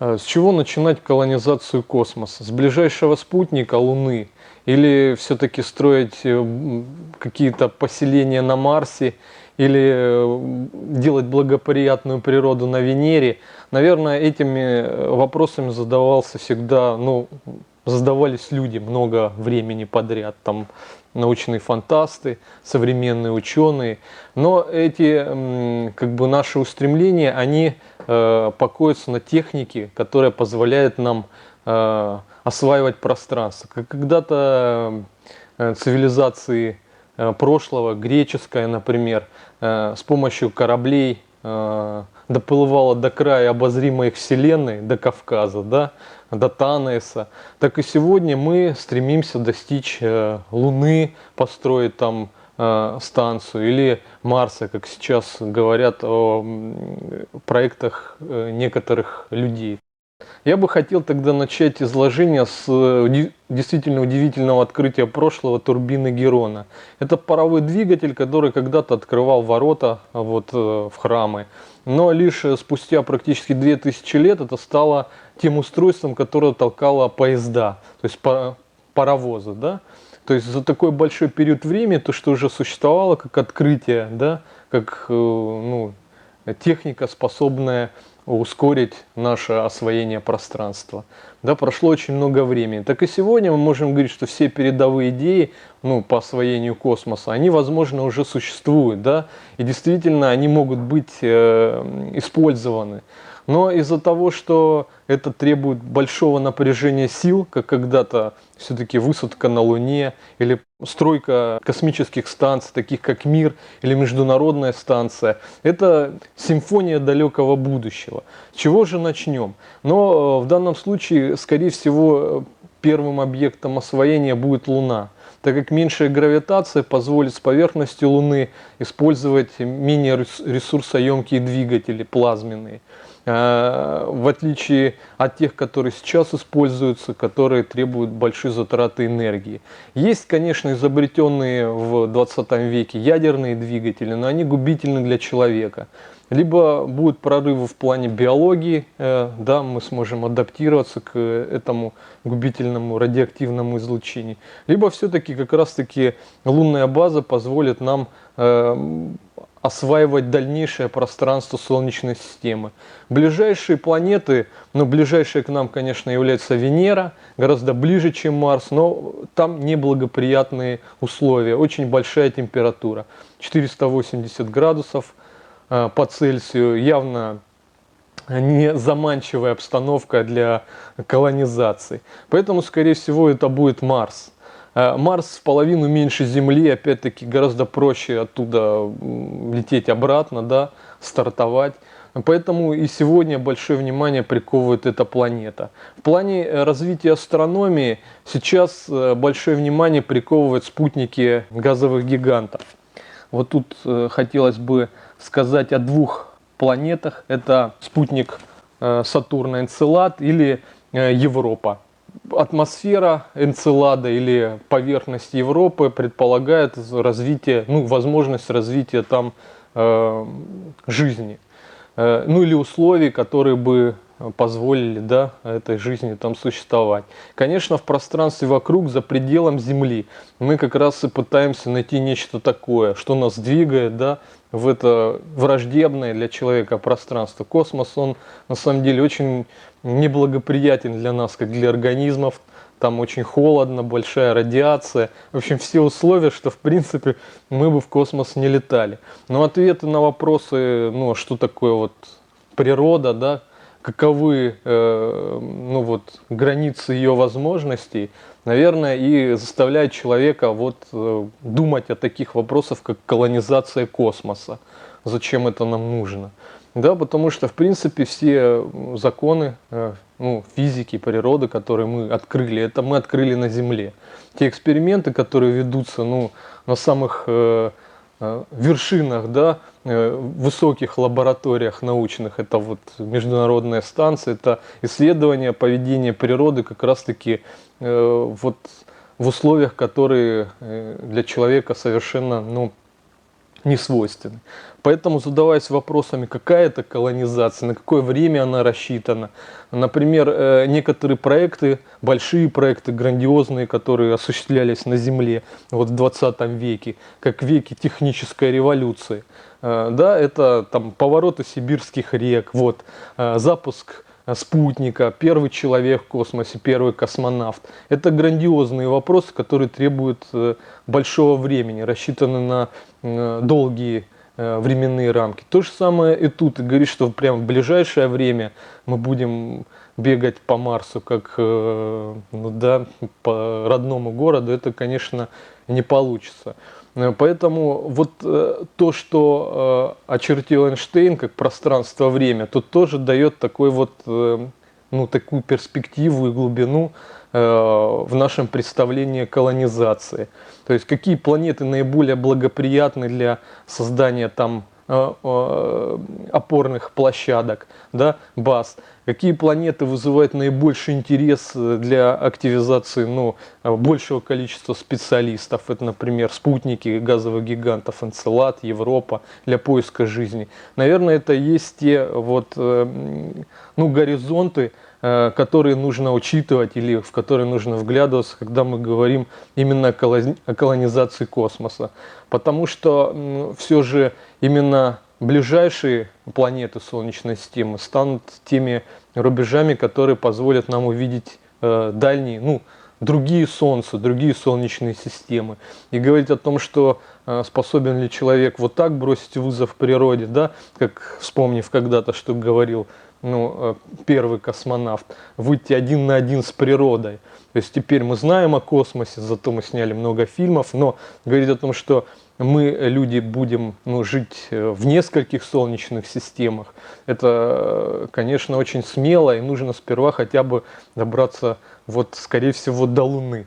Э, с чего начинать колонизацию космоса? С ближайшего спутника Луны? Или все-таки строить э, какие-то поселения на Марсе? Или э, делать благоприятную природу на Венере? Наверное, этими вопросами задавался всегда, ну, задавались люди много времени подряд. Там научные фантасты, современные ученые. Но эти как бы наши устремления, они э, покоятся на технике, которая позволяет нам э, осваивать пространство. Как когда-то э, цивилизации прошлого, греческая, например, с помощью кораблей доплывала до края обозримой Вселенной, до Кавказа, да, до Танеса, так и сегодня мы стремимся достичь э, Луны, построить там э, станцию или Марса, как сейчас говорят о проектах э, некоторых людей. Я бы хотел тогда начать изложение с действительно удивительного открытия прошлого турбины Герона. Это паровой двигатель, который когда-то открывал ворота вот, в храмы. Но лишь спустя практически 2000 лет это стало тем устройством, которое толкало поезда, то есть паровозы, да. То есть за такой большой период времени то, что уже существовало как открытие, да, как э, ну, техника, способная ускорить наше освоение пространства. Да, прошло очень много времени. Так и сегодня мы можем говорить, что все передовые идеи ну, по освоению космоса, они, возможно, уже существуют, да, и действительно они могут быть э, использованы. Но из-за того, что это требует большого напряжения сил, как когда-то все-таки высадка на Луне или стройка космических станций, таких как Мир или Международная станция, это симфония далекого будущего. Чего же начнем? Но э, в данном случае, скорее всего, первым объектом освоения будет Луна так как меньшая гравитация позволит с поверхности Луны использовать менее ресурсоемкие двигатели плазменные. Э, в отличие от тех, которые сейчас используются, которые требуют большой затраты энергии. Есть, конечно, изобретенные в 20 веке ядерные двигатели, но они губительны для человека. Либо будут прорывы в плане биологии, э, да, мы сможем адаптироваться к этому губительному радиоактивному излучению, либо все-таки как раз-таки лунная база позволит нам э, осваивать дальнейшее пространство Солнечной системы. Ближайшие планеты, ну ближайшая к нам, конечно, является Венера, гораздо ближе, чем Марс, но там неблагоприятные условия, очень большая температура, 480 градусов э, по Цельсию, явно не заманчивая обстановка для колонизации. Поэтому, скорее всего, это будет Марс. Э, Марс в половину меньше Земли, опять-таки гораздо проще оттуда лететь обратно, да, стартовать. Поэтому и сегодня большое внимание приковывает эта планета. В плане э, развития астрономии сейчас э, большое внимание приковывают спутники газовых гигантов. Вот тут хотелось бы сказать о двух планетах. Это спутник Сатурна Энцелад или Европа атмосфера Энцелада или поверхность Европы предполагает развитие, ну, возможность развития там э, жизни. Э, ну или условий, которые бы позволили да, этой жизни там существовать. Конечно, в пространстве вокруг, за пределом Земли, мы как раз и пытаемся найти нечто такое, что нас двигает да, в это враждебное для человека пространство. Космос, он на самом деле очень неблагоприятен для нас, как для организмов. Там очень холодно, большая радиация. В общем, все условия, что в принципе мы бы в космос не летали. Но ответы на вопросы, ну, а что такое вот природа, да, каковы э, ну вот, границы ее возможностей, наверное, и заставляет человека вот, э, думать о таких вопросах, как колонизация космоса. Зачем это нам нужно? Да, потому что, в принципе, все законы э, ну, физики, природы, которые мы открыли, это мы открыли на Земле. Те эксперименты, которые ведутся ну, на самых э, вершинах, да, э, высоких лабораториях научных, это вот международная станция, это исследование поведения природы как раз-таки э, вот в условиях, которые э, для человека совершенно ну, не свойственны. Поэтому задаваясь вопросами, какая это колонизация, на какое время она рассчитана. Например, э, некоторые проекты, большие проекты, грандиозные, которые осуществлялись на Земле вот в 20 веке, как веке технической революции. Э, да, это там повороты сибирских рек, вот, э, запуск спутника, первый человек в космосе, первый космонавт. Это грандиозные вопросы, которые требуют большого времени, рассчитаны на долгие Э, временные рамки. То же самое и тут. Ты говоришь, что прямо в ближайшее время мы будем бегать по Марсу, как э, ну, да, по родному городу, это, конечно, не получится. Э, поэтому вот то, что очертил Эйнштейн как пространство-время, тут тоже дает такой вот, ну, такую перспективу и глубину в нашем представлении колонизации. То есть какие планеты наиболее благоприятны для создания там э, э, опорных площадок, да, баз. Какие планеты вызывают наибольший интерес для активизации ну, большего количества специалистов. Это, например, спутники газовых гигантов Энцелад, Европа для поиска жизни. Наверное, это есть те вот, э, ну, горизонты, Э, которые нужно учитывать или в которые нужно вглядываться, когда мы говорим именно о колонизации космоса. Потому что все же именно ближайшие планеты Солнечной системы станут теми рубежами, которые позволят нам увидеть э, дальние, ну, другие Солнца, другие солнечные системы. И говорить о том, что э, способен ли человек вот так бросить вызов природе, да, как вспомнив когда-то, что говорил ну, э, первый космонавт, выйти один на один с природой. То есть теперь мы знаем о космосе, зато мы сняли много фильмов, но говорить о том, что мы, люди, будем ну, жить э, в нескольких солнечных системах, это, конечно, очень смело, и нужно сперва хотя бы добраться, вот, скорее всего, до Луны.